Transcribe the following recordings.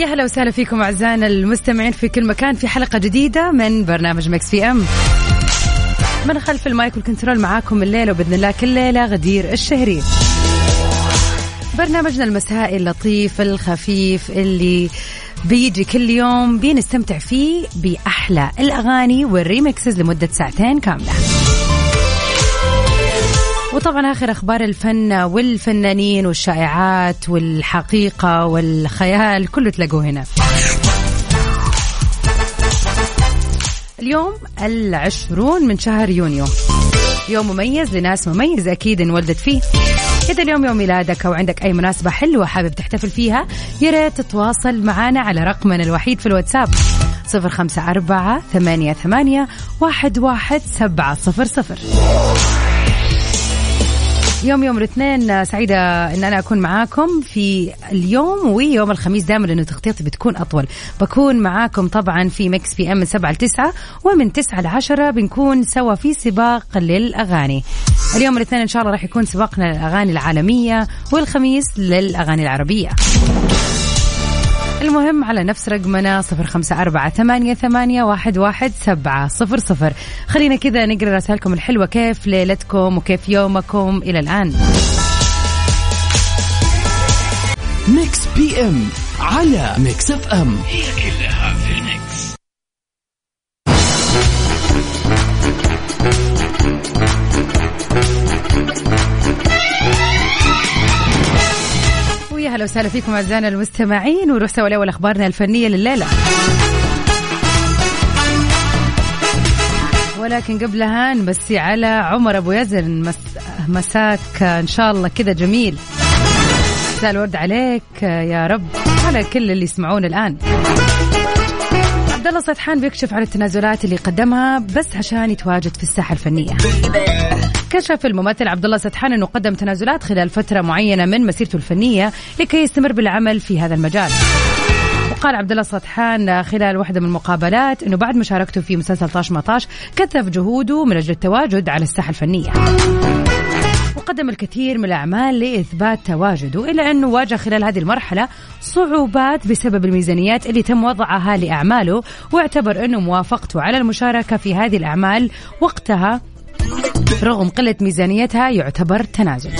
يا هلا وسهلا فيكم أعزائنا المستمعين في كل مكان في حلقة جديدة من برنامج Mix PM. من خلف ال mic وال control معاكم الليلة وبإذن الله كل ليلة غدير الشهري. برنامجنا المسائي اللطيف الخفيف اللي بيجي كل يوم بنستمتع فيه بأحلى الأغاني وال remixes لمدة ساعتين كاملة. وطبعا آخر أخبار الفن والفنانين والشائعات والحقيقة والخيال كله تلاقوه هنا. اليوم العشرون من شهر يونيو. يوم مميز لناس مميز أكيد انولدت فيه. إذا اليوم يوم ميلادك أو عندك أي مناسبة حلوة حابب تحتفل فيها يا ريت تتواصل معنا على رقمنا الوحيد في الواتساب صفر خمسة أربعة ثمانية ثمانية واحد واحد سبعة صفر صفر. يوم يوم الاثنين سعيدة إن أنا أكون معاكم في اليوم ويوم الخميس دائما لأنه تغطيتي بتكون أطول. بكون معاكم طبعا في Mix PM من 7 ل 9 ومن 9 ل 10 بنكون سوا في سباق للأغاني. اليوم الاثنين إن شاء الله راح يكون سباقنا للأغاني العالمية والخميس للأغاني العربية. المهم على نفس رقمنا صفر خمسة أربعة ثمانية, ثمانية واحد, واحد سبعة صفر صفر. خلينا كذا نقرأ رسائلكم الحلوة. كيف ليلتكم وكيف يومكم إلى الآن؟ Mix PM على Mix FM. هي كلها هلا وسهلا فيكم أعزائنا المستمعين ونروح سوا لأول أخبارنا الفنية لليلة. ولكن قبلها نمسي على عمر أبو يزن. مس... مساك إن شاء الله كذا جميل. مساء الورد عليك يا رب. على كل اللي يسمعون الآن. عبد الله سطحان بيكشف عن التنازلات اللي قدمها بس عشان يتواجد في الساحة الفنية كشف الممثل عبد الله سطحان إنه قدم تنازلات خلال فترة معينة من مسيرته الفنية لكي يستمر بالعمل في هذا المجال وقال عبد الله سطحان خلال واحدة من المقابلات إنه بعد مشاركته في مسلسل طاش مطاش كثف جهوده من أجل التواجد على الساحة الفنية. وقدم الكثير من الأعمال لإثبات تواجده إلا أنه واجه خلال هذه المرحلة صعوبات بسبب الميزانيات اللي تم وضعها لأعماله واعتبر أنه موافقته على المشاركة في هذه الأعمال وقتها رغم قلة ميزانيتها يعتبر تنازل.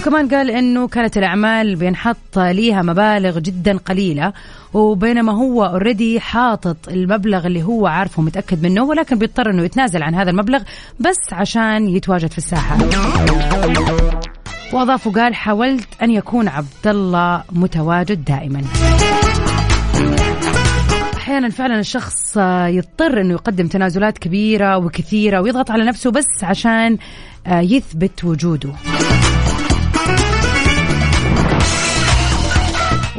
وكمان قال إنه كانت الأعمال بينحط ليها مبالغ جدا قليلة وبينما هو اوريدي حاطط المبلغ اللي هو عارفه ومتأكد منه ولكن بيضطر إنه يتنازل عن هذا المبلغ بس عشان يتواجد في الساحة. واضاف وقال حاولت أن يكون عبد الله متواجد دائما. أحيانا فعلا الشخص يضطر إنه يقدم تنازلات كبيرة وكثيرة ويضغط على نفسه بس عشان يثبت وجوده.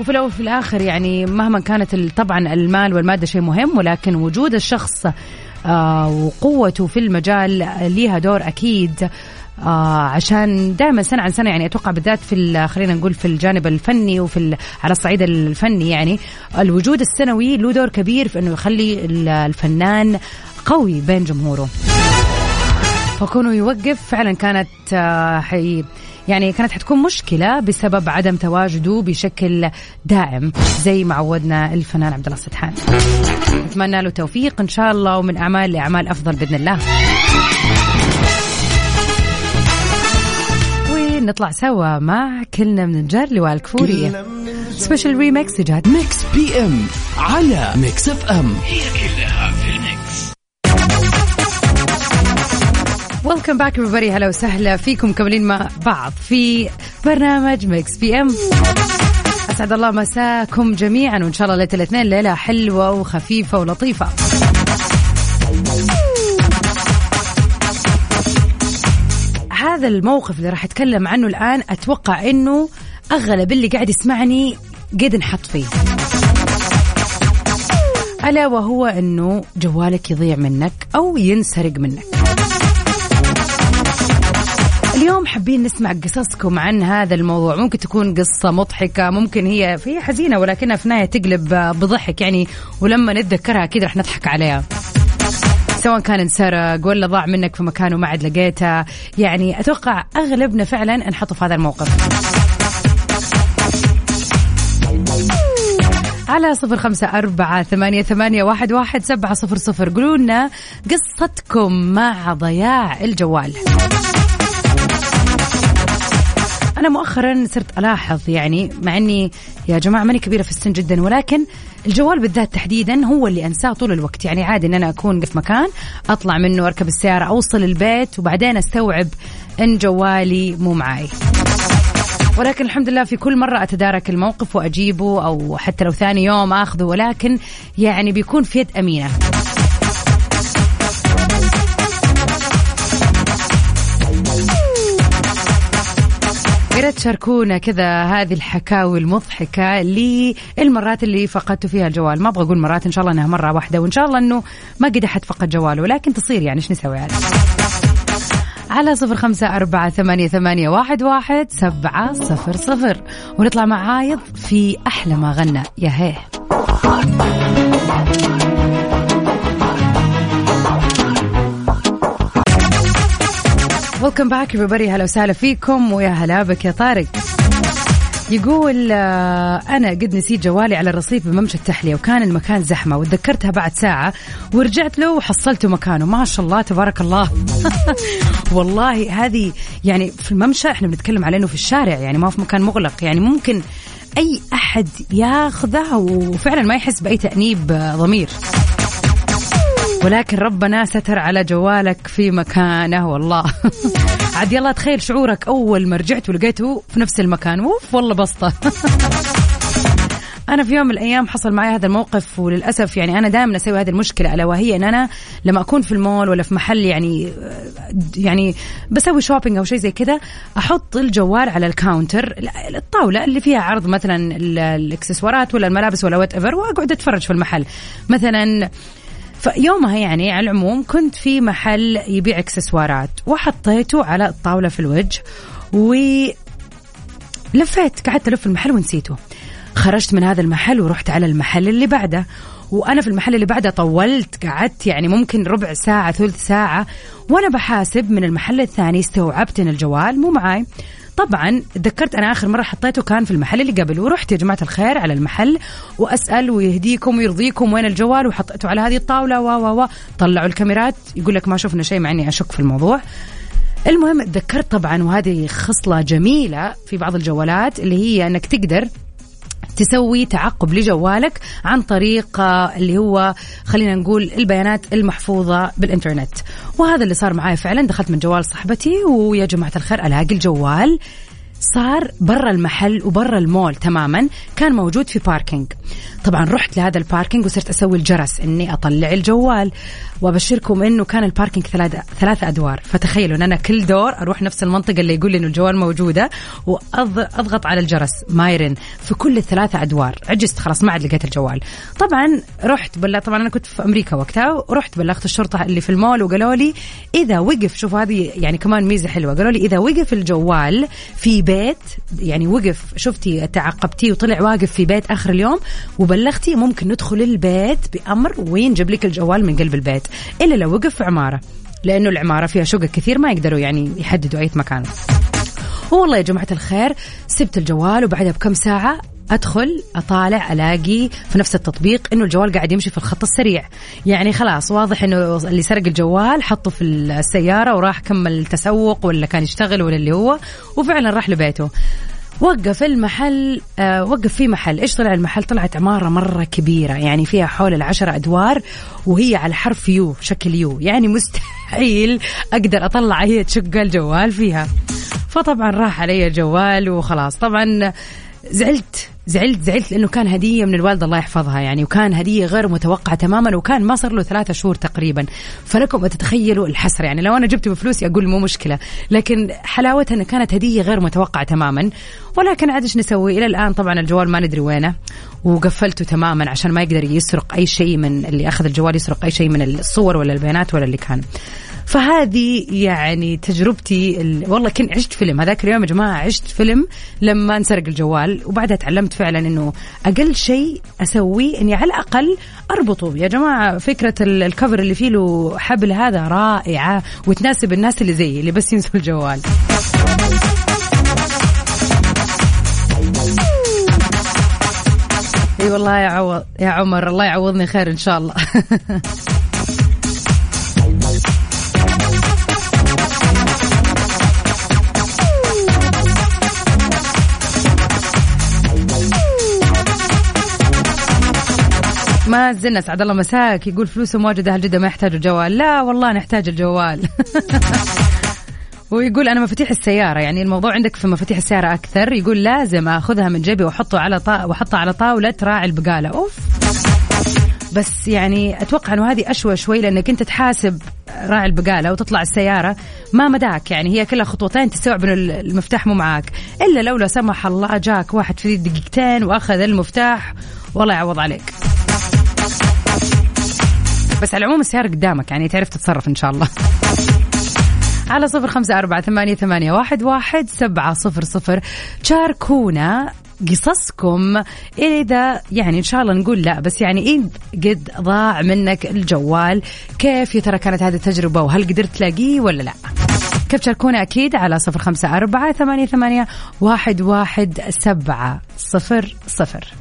وفي الأول وفي الآخر يعني مهما كانت طبعا المال والمادة شيء مهم ولكن وجود الشخص آه وقوته في المجال ليها دور أكيد. آه عشان دائما سنة عن سنة يعني أتوقع بالذات في خلينا نقول في الجانب الفني وفي على الصعيد الفني يعني الوجود السنوي له دور كبير في إنه يخلي الفنان قوي بين جمهوره. فكونه يوقف فعلا كانت آه حي يعني كانت حتكون مشكلة بسبب عدم تواجده بشكل دائم زي ما عودنا الفنان عبد الله السدحان. نتمنى له توفيق إن شاء الله ومن أعمال لأعمال أفضل بإذن الله. ونطلع سوا مع كلنا من الجار لواء الكفوري. special remix جات Mix PM على Mix FM هي كلها welcome back everybody. هلا وسهلا فيكم مكملين مع بعض في برنامج Mix PM أسعد الله مساكم جميعا وإن شاء الله ليلة الاثنين ليلة حلوة وخفيفة ولطيفة. هذا الموقف اللي راح أتكلم عنه الآن أتوقع إنه أغلب اللي قاعد يسمعني قد انحط فيه. ألا وهو إنه جوالك يضيع منك أو ينسرق منك. اليوم حابين نسمع قصصكم عن هذا الموضوع. ممكن تكون قصة مضحكة ممكن هي في حزينة ولكنها في النهاية تقلب بضحك يعني ولما نتذكرها أكيد رح نضحك عليها. سواء كان انسرق ولا ضاع منك في مكان وما عاد لقيته يعني أتوقع أغلبنا فعلا انحطوا في هذا الموقف. على صفر خمسة أربعة ثمانية, ثمانية واحد, واحد سبعة صفر صفر. قولوا لنا قصتكم مع ضياع الجوال. أنا مؤخرا صرت ألاحظ يعني مع أني يا جماعة ماني كبيرة في السن جدا ولكن الجوال بالذات تحديدا هو اللي أنساه طول الوقت. يعني عادي أن أنا أكون في مكان أطلع منه أركب السيارة أوصل البيت وبعدين أستوعب أن جوالي مو معاي. ولكن الحمد لله في كل مرة أتدارك الموقف وأجيبه أو حتى لو ثاني يوم أخذه ولكن يعني بيكون في يد أمينة. يا تشاركونا كذا هذه الحكاوي المضحكة للمرات اللي فقدتوا فيها الجوال. ما أبغى أقول مرات إن شاء الله أنها مرة واحدة وإن شاء الله أنه ما قد أحد فقد جواله لكن تصير يعني إيش نسوي يعني؟ على صفر خمسة أربعة ثمانية, ثمانية واحد, واحد سبعة صفر صفر. ونطلع مع عايض في أحلى ما غنى. يا هيه ويلكم باك everybody. هلا وسهلا فيكم ويا هلا بك يا طارق يقول آه، أنا قد نسيت جوالي على الرصيف بممشى التحلية وكان المكان زحمة وتذكرتها بعد ساعة ورجعت له وحصلته مكانه. ما شاء الله تبارك الله. والله هذه يعني في الممشى إحنا بنتكلم على إنه في الشارع يعني ما في مكان مغلق. يعني ممكن أي أحد ياخذه وفعلا ما يحس بأي تأنيب آه، ضمير. ولكن ربنا ستر على جوالك في مكانه والله. عاد يلا تخيل شعورك أول ما رجعت ولقيته في نفس المكان. اوف والله بسطة. أنا في يوم من الأيام حصل معي هذا الموقف وللأسف يعني أنا دائما أسوي هذه المشكلة الا وهي إن أنا لما أكون في المول ولا في محل يعني يعني بسوي shopping أو شيء زي كذا أحط الجوال على ال counter الطاولة اللي فيها عرض مثلا الإكسسوارات ولا الملابس ولا whatever وأقعد أتفرج في المحل. مثلا فيومها يعني على العموم كنت في محل يبيع إكسسوارات وحطيته على الطاولة في الوجه و لفيت قعدت ألف المحل ونسيته. خرجت من هذا المحل ورحت على المحل اللي بعده. وأنا في المحل اللي بعده طولت قعدت يعني ممكن ربع ساعة ثلث ساعة وأنا بحاسب من المحل الثاني استوعبت إن الجوال مو معاي. طبعا تذكرت أنا آخر مرة حطيته كان في المحل اللي قبل ورحت يا جماعة الخير على المحل وأسأل ويهديكم ويرضيكم وين الجوال وحطيته على هذه الطاولة و و و طلعوا الكاميرات يقول لك ما شفنا شيء مع إني أشك في الموضوع. المهم تذكرت طبعا وهذه خصلة جميلة في بعض الجوالات اللي هي إنك تقدر تسوي تعقب لجوالك عن طريق آه، اللي هو خلينا نقول البيانات المحفوظة بالإنترنت. وهذا اللي صار معي فعلا. دخلت من جوال صاحبتي ويا جماعة الخير ألاقي الجوال صار برا المحل وبرا المول تماما كان موجود في parking طبعا رحت لهذا ال parking وصرت أسوي الجرس إني أطلع الجوال وأبشركم إنه كان ال parking ثلاثة, ثلاثة أدوار. فتخيلوا إن أنا كل دور أروح نفس المنطقة اللي يقول لي إنه الجوال موجودة واضغط على الجرس مايرن في كل الثلاثة أدوار. عجزت خلاص ما عاد لقيت الجوال. طبعا رحت بلا طبعا أنا كنت في أمريكا وقتها ورحت بلغت الشرطة اللي في المول وقالوا لي إذا وقف شوفوا هذه يعني كمان ميزة حلوة قالوا لي إذا وقف الجوال في بيت يعني وقف شفتي تعقبتيه وطلع واقف في بيت آخر اليوم وبلغتي ممكن ندخل البيت بأمر وينجب لك الجوال من قلب البيت إلا لو وقف في عمارة لأنه العمارة فيها شقق كثير ما يقدروا يعني يحددوا أي مكان. والله يا جماعة الخير سبت الجوال وبعدها بكم ساعة أدخل أطالع ألاقي في نفس التطبيق إنه الجوال قاعد يمشي في الخط السريع. يعني خلاص واضح إنه اللي سرق الجوال حطه في السيارة وراح كمل تسوق ولا كان يشتغل ولا اللي هو وفعلا راح لبيته. وقف المحل آه وقف في محل. إيش طلع المحل؟ طلعت عمارة مرة كبيرة يعني فيها حول العشرة أدوار وهي على حرف يو شكل يو. يعني مستحيل أقدر أطلع هي تشق الجوال فيها. فطبعا راح علي الجوال وخلاص. طبعا زعلت زعلت زعلت لأنه كان هدية من الوالده الله يحفظها يعني وكان هدية غير متوقعة تماما وكان ما صار له ثلاثة شهور تقريبا. فلكم تتخيلوا الحسرة يعني لو أنا جبته بفلوسي أقول مو مشكلة لكن حلاوتها انها كانت هدية غير متوقعة تماما. ولكن عاد إيش نسوي؟ إلى الآن طبعا الجوال ما ندري وينه وقفلته تماما عشان ما يقدر يسرق أي شيء من اللي أخذ الجوال يسرق أي شيء من الصور ولا البيانات ولا اللي كان. فهذه يعني تجربتي ال... والله كنت عشت فيلم. هذاك اليوم يا جماعة عشت فيلم لما انسرق الجوال وبعدها تعلمت فعلا إنه أقل شيء أسويه إني على الأقل أربطه. يا جماعة فكرة الكفر اللي فيه له حبل هذا رائعة وتناسب الناس اللي زيي اللي بس ينسوا الجوال. إي والله يا عوض يا عمر الله يعوضني خير إن شاء الله. ما زلنا سعد الله مساك يقول فلوسه موجودة هل جدة ما يحتاجوا جوال لا والله نحتاج الجوال. ويقول أنا مفاتيح السيارة يعني الموضوع عندك في مفاتيح السيارة أكثر يقول لازم أخذها من جيبي وأحطه على طا... واحطها على طاولة راعي البقالة. أوف. بس يعني أتوقع إنه هذه أشوى شوي لأنك أنت تحاسب راعي البقالة وتطلع السيارة ما مداك. يعني هي كلها خطوتين تستوعب إنه المفتاح مو معاك. إلا لو لا سمح الله جاك واحد في دقيقتين وأخذ المفتاح والله يعوض عليك. بس على العموم السيارة قدامك يعني تعرف تتصرف إن شاء الله. على صفر خمسة أربعة ثمانية, ثمانية واحد, واحد سبعة صفر صفر. شاركونا قصصكم. إذا يعني إن شاء الله نقول لا بس يعني إذا قد ضاع منك الجوال؟ كيف؟ يا ترى كانت هذه التجربة وهل قدرت تلاقيه ولا لا؟ كيف تشاركونا أكيد على صفر خمسة أربعة ثمانية, ثمانية واحد, واحد سبعة صفر صفر.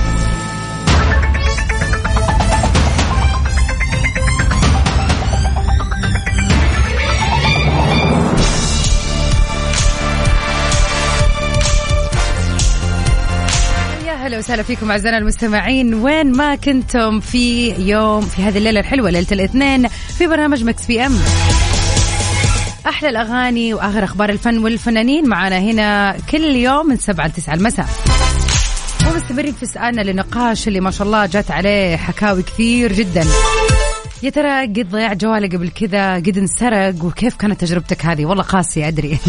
أهلا وسهلا فيكم أعزائنا المستمعين. وين ما كنتم في يوم في هذه الليلة الحلوة ليلة الاثنين في برنامج Mix PM. أحلى الأغاني وآخر أخبار الفن والفنانين معنا هنا كل يوم من 7 ل 9 المساء. ومستمرين في سؤالنا لنقاش اللي ما شاء الله جات عليه حكاوي كثير جدا. يا ترى قد ضيعت جوالك قبل كذا؟ قد انسرق؟ وكيف كانت تجربتك هذه؟ والله قاسية أدري.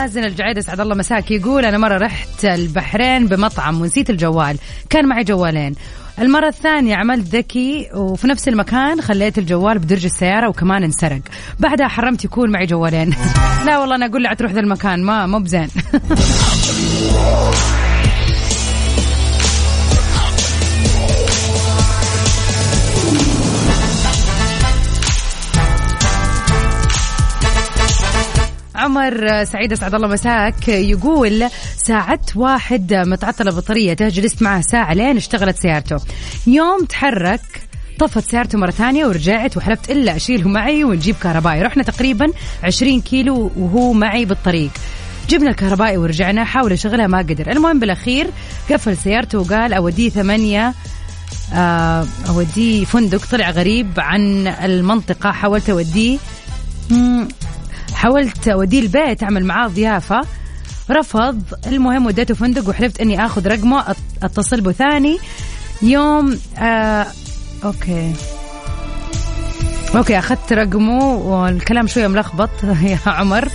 مازن الجعيد أسعد الله مساك. يقول أنا مرة رحت البحرين بمطعم ونسيت الجوال. كان معي جوالين. المرة الثانية عملت ذكي وفي نفس المكان خليت الجوال بدرج السيارة وكمان انسرق. بعدها حرمت يكون معي جوالين. لا والله أنا أقول له تروح ذا المكان. ما مو بزين. عمر سعيد أسعد الله مساك. يقول ساعدت واحد متعطلة بطاريته جلست معه ساعة لين اشتغلت سيارته. يوم تحرك طفت سيارته مرة ثانية ورجعت وحلفت إلا أشيله معي ونجيب كهربائي. رحنا تقريبا 20 كيلو وهو معي بالطريق. جبنا الكهربائي ورجعنا حاول يشغلها ما قدر. المهم بالأخير قفل سيارته وقال أوديه ثمانية آه، أوديه فندق. طلع غريب عن المنطقة حاولت أوديه. حاولت اوديه البيت أعمل معاه ضيافة. رفض. المهم وديته فندق وحلفت إني آخذ رقمه. أتصل به ثاني. يوم آه okay. okay أخذت رقمه والكلام شوية ملخبط. يا عمر.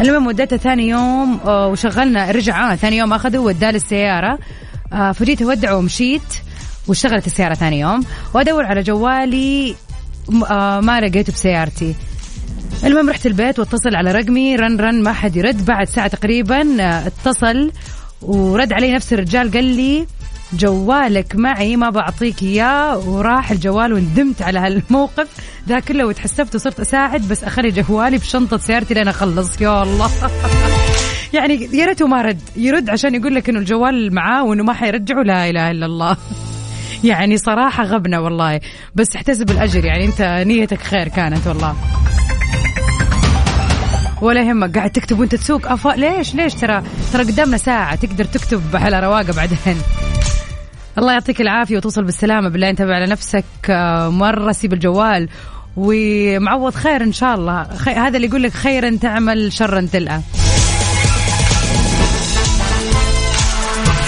المهم وديته ثاني يوم آه، وشغلنا رجع ثاني يوم أخذه وداه للسيارة. آه فجيت أودعه ومشيت. واشتغلت السيارة ثاني يوم وأدور على جوالي آه، ما لقيته بسيارتي. المهم رحت البيت واتصل على رقمي رن رن ما حد يرد. بعد ساعة تقريبا آه، اتصل ورد علي نفس الرجال قال لي جوالك معي ما بعطيك إياه. وراح الجوال وندمت على هالموقف. ذا كله وتحسبت وصرت أساعد بس أخلي جوالي بشنطة سيارتي لين أخلص. يا الله. يعني يا ريته ما رد. يرد عشان يقول لك إنه الجوال معاه وإنه ما حيرجعه. لا إله إلا الله. يعني صراحة غبنة والله. بس احتسب الأجر يعني أنت نيتك خير كانت والله. ولا يهمك قاعد تكتب وأنت تسوق. أفا ليش؟ ليش؟ ترى ترى قدامنا ساعة تقدر تكتب على رواقة بعدين. الله يعطيك العافية وتوصل بالسلامة بالله. انتبه على نفسك آه، مرة سيب الجوال. ومعوض خير إن شاء الله. خي... هذا اللي يقول لك خيرا تعمل شرا تلقى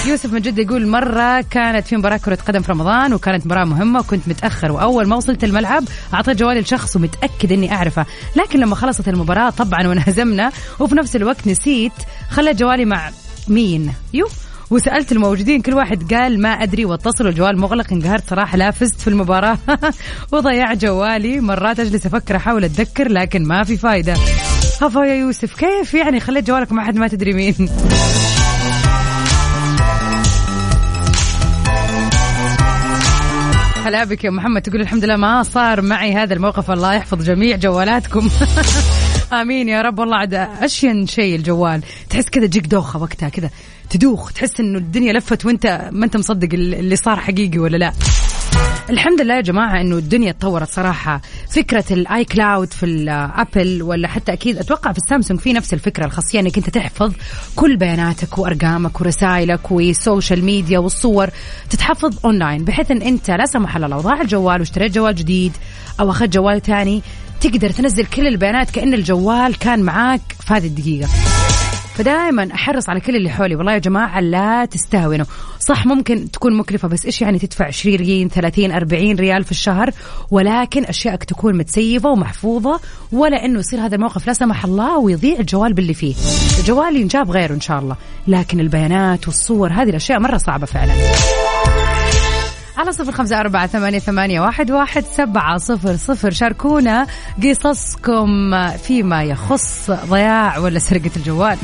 يوسف من جدة يقول مرة كانت في مباراة كرة قدم في رمضان وكانت مباراة مهمة وكنت متأخر. وأول ما وصلت الملعب أعطيت جوالي لشخص ومتأكد إني أعرفه. لكن لما خلصت المباراة طبعا وانهزمنا وفي نفس الوقت نسيت خليت جوالي مع مين؟ يو. وسألت الموجودين كل واحد قال ما أدري واتصل الجوال مغلق انقهرت صراحة لا فزت في المباراة. وضيعت جوالي مرات أجلس أفكر أحاول أتذكر لكن ما في فايدة. هفا يا يوسف كيف يعني خليت جوالك مع حد ما تدري مين؟ هلا بك يا محمد. تقول الحمد لله ما صار معي هذا الموقف. الله يحفظ جميع جوالاتكم. آمين يا رب. والله عاد أشين شيء الجوال. تحس كذا تجيك دوخة وقتها كذا تدوخ. تحس إنه الدنيا لفت وأنت ما أنت مصدق اللي صار حقيقي ولا لا. الحمد لله يا جماعة إنه الدنيا تطورت صراحة. فكرة ال iCloud في ال Apple ولا حتى أكيد أتوقع في السامسونج في نفس الفكرة الخاصية إنك أنت تحفظ كل بياناتك وأرقامك ورسائلك وال social media والصور تتحفظ أونلاين بحيث إن أنت لا سمح الله لو ضاع الجوال واشتريت جوال جديد أو أخذت جوال ثاني تقدر تنزل كل البيانات كأن الجوال كان معاك في هذه الدقيقة. فدائما أحرص على كل اللي حولي. والله يا جماعة لا تستهونوا. صح ممكن تكون مكلفة بس إيش يعني تدفع 20 ريال 30 40 ريال في الشهر؟ ولكن اشيائك تكون متسيفه ومحفوظة ولا إنه يصير هذا الموقف. لا سمح الله ويضيع الجوال باللي فيه. الجوال ينجاب غيره إن شاء الله. لكن البيانات والصور هذه الأشياء مرة صعبة فعلا. على صفر خمسة أربعة ثمانية, ثمانية واحد, واحد سبعة صفر صفر. شاركونا قصصكم فيما يخص ضياع ولا سرقة الجوال.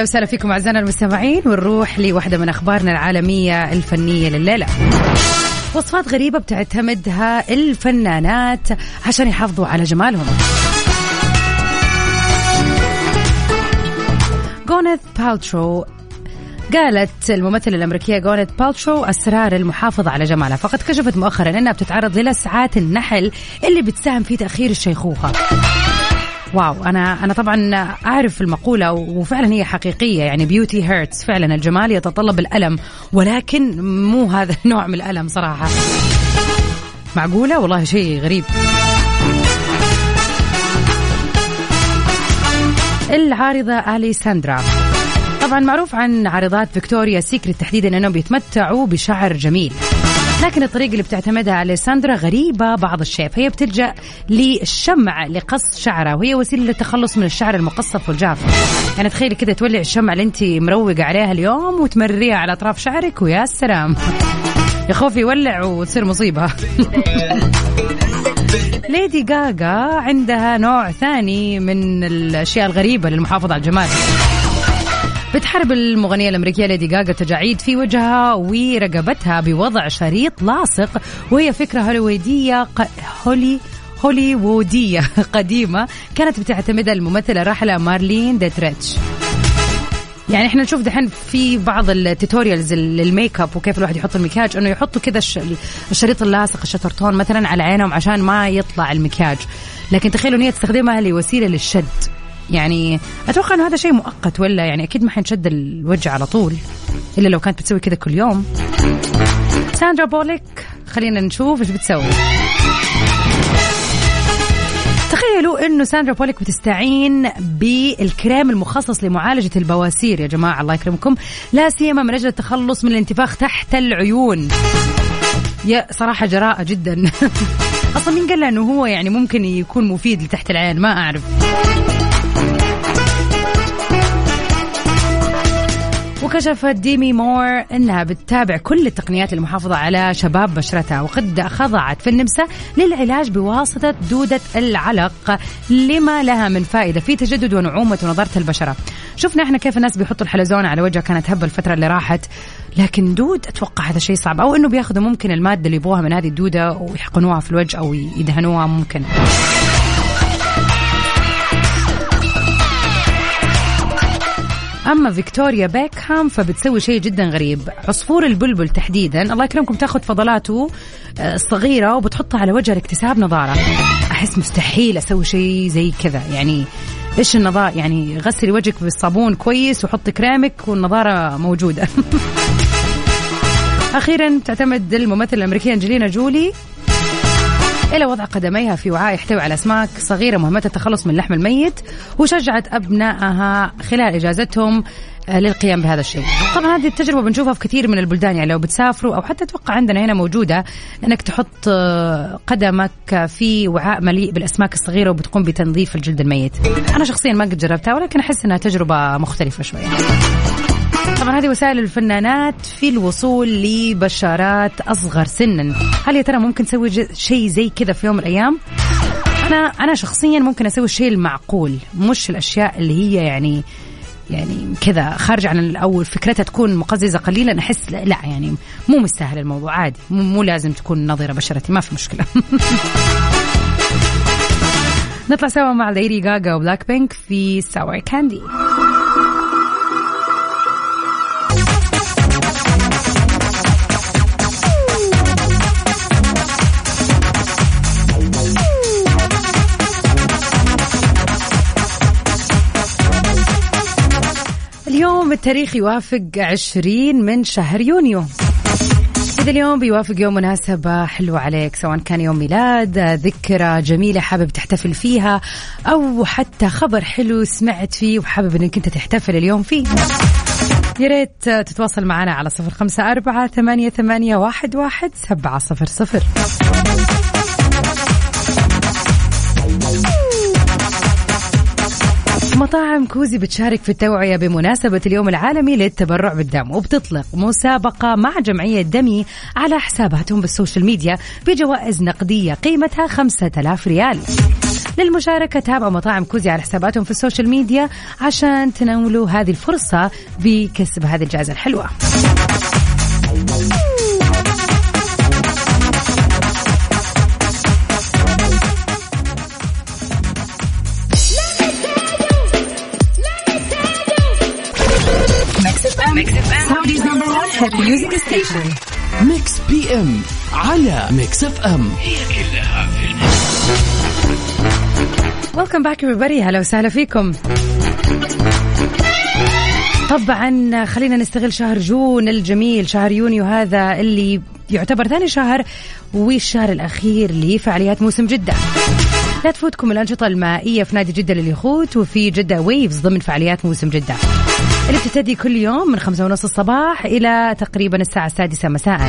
أهلا وسهلا فيكم أعزائنا المستمعين ونروح لواحدة من أخبارنا العالمية الفنية لليلة. وصفات غريبة بتعتمدها الفنانات عشان يحافظوا على جمالهم. جوينيث بالترو قالت الممثلة الأمريكية جوينيث بالترو أسرار المحافظة على جمالها فقد كشفت مؤخرا أنها بتتعرض للسعات النحل اللي بتساهم في تأخير الشيخوخة wow أنا أنا طبعا أعرف المقولة وفعلا هي حقيقية يعني beauty hurts فعلا الجمال يتطلب الألم ولكن مو هذا النوع من الألم صراحة. معقولة؟ والله شيء غريب. العارضة أليساندرا. طبعا معروف عن عارضات Victoria's Secret تحديدا أنهم بيتمتعوا بشعر جميل. لكن الطريقة اللي بتعتمدها أليساندرا غريبة بعض الشيء فهي بتلجأ للشمع لقص شعرها وهي وسيلة للتخلص من الشعر المقصف والجاف. يعني تخيلي كده تولع الشمع اللي انت مروقة عليها اليوم وتمرريها على أطراف شعرك ويا سلام. يا خوفي يولع وتصير مصيبة. ليدي جاجا عندها نوع ثاني من الأشياء الغريبة للمحافظة على الجمال. بتحارب المغنية الأمريكية ليدي جاجا تجاعيد في وجهها ورقبتها بوضع شريط لاصق وهي فكرة هوليوودية هولي هوليوودية قديمة كانت بتعتمدها الممثلة الراحلة مارلين ديتريتش. يعني إحنا نشوف دحين في بعض ال tutorials لل makeup وكيف الواحد يحط المكياج إنه يحطوا كذا الشريط اللاصق الشترتون مثلا على عينهم عشان ما يطلع المكياج. لكن تخيلوا ان هي تستخدمها لوسيلة للشد. يعني أتوقع إنه هذا شيء مؤقت ولا يعني أكيد ما حنشد الوجه على طول إلا لو كانت بتسوي كذا كل يوم. ساندرا بوليك خلينا نشوف إيش بتسوي. تخيلوا إنه ساندرا بوليك بتستعين بالكريم المخصص لمعالجة البواسير. يا جماعة الله يكرمكم. لا سيما من أجل التخلص من الانتفاخ تحت العيون. يا صراحة جراءة جدا. أصلا مين قال إنه هو يعني ممكن يكون مفيد لتحت العين؟ ما أعرف. وكشفت ديمي مور إنها بتتابع كل التقنيات المحافظة على شباب بشرتها وقد خضعت في النمسا للعلاج بواسطة دودة العلق لما لها من فائدة في تجدد ونعومة ونضاره البشرة. شفنا إحنا كيف الناس بيحطوا الحلزونه على وجهها كانت هبه الفترة اللي راحت لكن دود أتوقع هذا شيء صعب أو إنه بياخذوا ممكن المادة اللي يبغوها من هذه الدودة ويحقنوها في الوجه أو يدهنوها ممكن. أما فيكتوريا بيكهام فبتسوي شيء جدا غريب. عصفور البلبل تحديدا. الله يكرمكم تأخذ فضلاته الصغيرة وبتحطها على وجهها لاكتساب نظارة. أحس مستحيل أسوي شيء زي كذا. يعني إيش النظاره يعني غسلي وجهك بالصابون كويس وحطي كريمك والنظارة موجودة. أخيرا تعتمد الممثلة الأمريكية أنجلينا جولي. إلى وضع قدميها في وعاء يحتوي على أسماك صغيرة مهمة التخلص من اللحم الميت وشجعت أبنائها خلال إجازتهم للقيام بهذا الشيء. طبعا هذه التجربة بنشوفها في كثير من البلدان يعني لو بتسافروا أو حتى أتوقع عندنا هنا موجودة أنك تحط قدمك في وعاء مليء بالأسماك الصغيرة وبتقوم بتنظيف الجلد الميت. أنا شخصيا ما قد جربتها ولكن أحس أنها تجربة مختلفة شوية طبعا هذه وسائل الفنانات في الوصول لبشارات أصغر سنا. هل يا ترى ممكن تسوي شيء زي كذا في يوم من الأيام؟ أنا أنا شخصيا ممكن أسوي الشيء المعقول مش الأشياء اللي هي يعني يعني كذا خارج عن أو فكرتها تكون مقززة قليلا. أحس لا, يعني مو مستاهل الموضوع عادي. مو, مو لازم تكون نضيرة بشرتي ما في مشكلة. نطلع سوا مع Lady Gaga وبلاك بينك في Sour Candy التاريخ يوافق 20 من شهر يونيو. إذا اليوم بيوافق يوم مناسبة حلوة عليك سواء كان يوم ميلاد ذكرى جميلة حابب تحتفل فيها أو حتى خبر حلو سمعت فيه وحابب أنك أنت تحتفل اليوم فيه. يا ريت تتواصل معنا على صفر خمسة أربعة ثمانية, ثمانية واحد, واحد سبعة صفر صفر. مطاعم كوزي بتشارك في التوعية بمناسبة اليوم العالمي للتبرع بالدم وبتطلق مسابقة مع جمعية دمي على حساباتهم بال social media بجوائز نقدية قيمتها 5000 ريال. للمشاركة تابعوا مطاعم كوزي على حساباتهم في ال social media عشان تنالوا هذه الفرصة بكسب هذه الجائزة الحلوة. Music station. Mix PM على Mix FM هي كلها في welcome back everybody. هلا وسهلا فيكم طبعا خلينا نستغل شهر June الجميل شهر يونيو هذا اللي يعتبر ثاني شهر والشهر الأخير لفعاليات موسم جدة. لا تفوتكم الأنشطة المائية في نادي جدة لليخوت وفي جدة Waves ضمن فعاليات موسم جدة. اللي بتبتدي كل يوم من خمسة ونص الصباح إلى تقريبا الساعة السادسة مساء.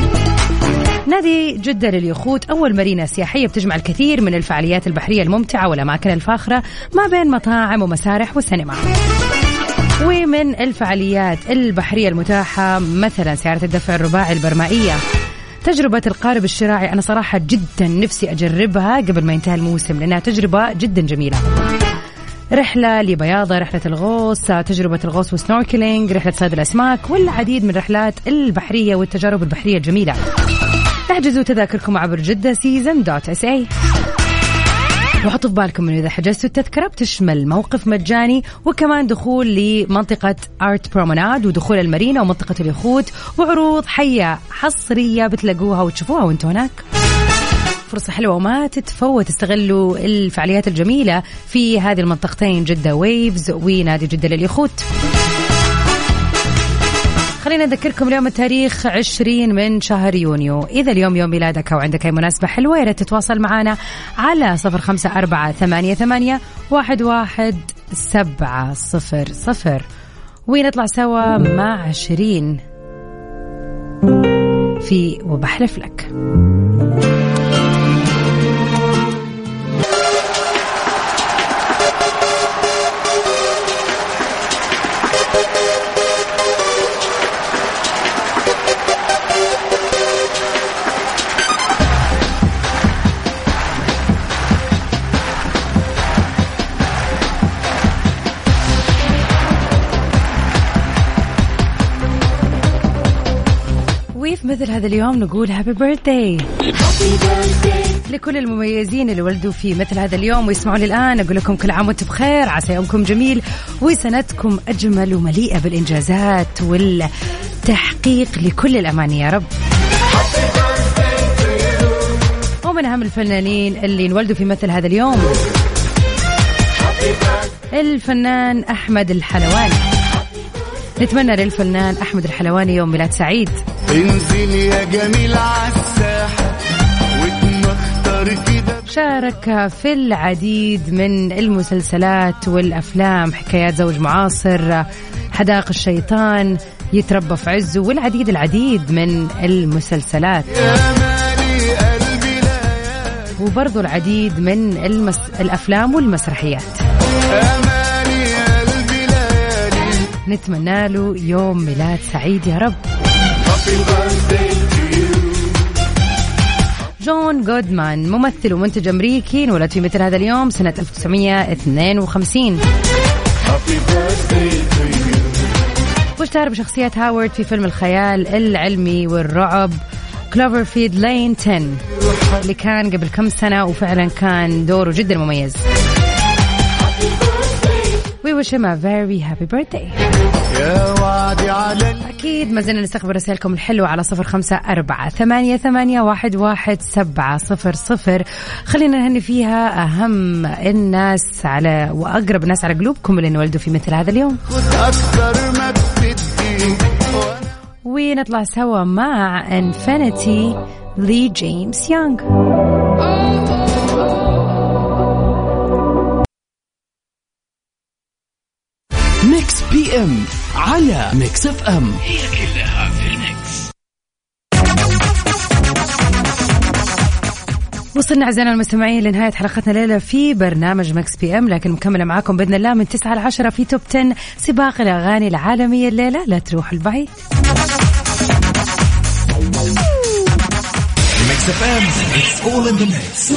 نادي جدة لليخوت أول مارينا سياحية بتجمع الكثير من الفعاليات البحرية الممتعة والأماكن الفاخرة ما بين مطاعم ومسارح وسينما ومن الفعاليات البحرية المتاحة مثلا سيارة الدفع الرباعي البرمائية. تجربة القارب الشراعي أنا صراحة جدا نفسي أجربها قبل ما ينتهي الموسم لأنها تجربة جدا جميلة. رحلة لبياضة رحلة الغوص تجربة الغوص و snorkeling رحلة صيد الأسماك والعديد من رحلات البحرية والتجارب البحرية الجميلة. احجزوا تذاكركم عبر جدة Season dot SA وحطوا في بالكم إنه إذا حجزتوا التذكرة بتشمل موقف مجاني وكمان دخول لمنطقة Art Promenade ودخول المارينا ومنطقة اليخوت وعروض حية حصرية بتلاقوها وتشوفوها وأنتم هناك. فرصة حلوة وما تتفوت استغلوا الفعاليات الجميلة في هذه المنطقتين جدة ويفز ونادي جدة لليخوت. خلينا نذكركم اليوم التاريخ 20 من شهر يونيو. إذا اليوم يوم ميلادك أو عندك أي مناسبة حلوة يا ريت تتواصل معنا على صفر خمسة أربعة ثمانية, ثمانية واحد, واحد سبعة صفر صفر. ونطلع سوا مع عشرين في وبحلف لك مثل هذا اليوم نقول هابي بيرثداي لكل المميزين اللي ولدوا في مثل هذا اليوم ويسمعوني الآن أقول لكم كل عام وأنتم بخير عسى يومكم جميل وسنتكم أجمل ومليئة بالإنجازات والتحقيق لكل الأماني يا رب. ومن أهم الفنانين اللي انولدوا في مثل هذا اليوم الفنان أحمد الحلواني. نتمنى للفنان أحمد الحلواني يوم ميلاد سعيد. انزل يا جميل عالساحة واتمختر كده. شارك في العديد من المسلسلات والأفلام حكايات زوج معاصر حدائق الشيطان يتربى في عزه والعديد العديد من المسلسلات. وبرضو العديد من المس... الأفلام والمسرحيات. نتمنى له يوم ميلاد سعيد يا رب. جون جودمان ممثل ومنتج أمريكي انولد في مثل هذا اليوم سنة 1952 Happy birthday to you. واشتهر بشخصية هاورد في فيلم الخيال العلمي والرعب Cloverfield Lane 10 اللي كان قبل كم سنة وفعلا كان دوره جدا مميز. We wish him a very happy birthday. يا وعدي على أكيد ما زلنا نستقبل رسائلكم الحلوة على صفر خمسة أربعة ثمانية, ثمانية واحد, واحد سبعة صفر صفر. خلينا نهني فيها أهم الناس على وأقرب الناس على قلوبكم اللي انولدوا في مثل هذا اليوم. خد أكتر ما ونطلع سوا مع انفينيتي لي جيمس يونغ ام على Mix FM هي كلها في ال mix وصلنا أعزائنا المستمعين لنهاية حلقتنا الليلة في برنامج Mix PM لكن مكملة معاكم بإذن الله من 9 ل 10 في top 10 سباق الأغاني العالمية الليلة. لا تروح البعيد. Mix FM it's all in the mix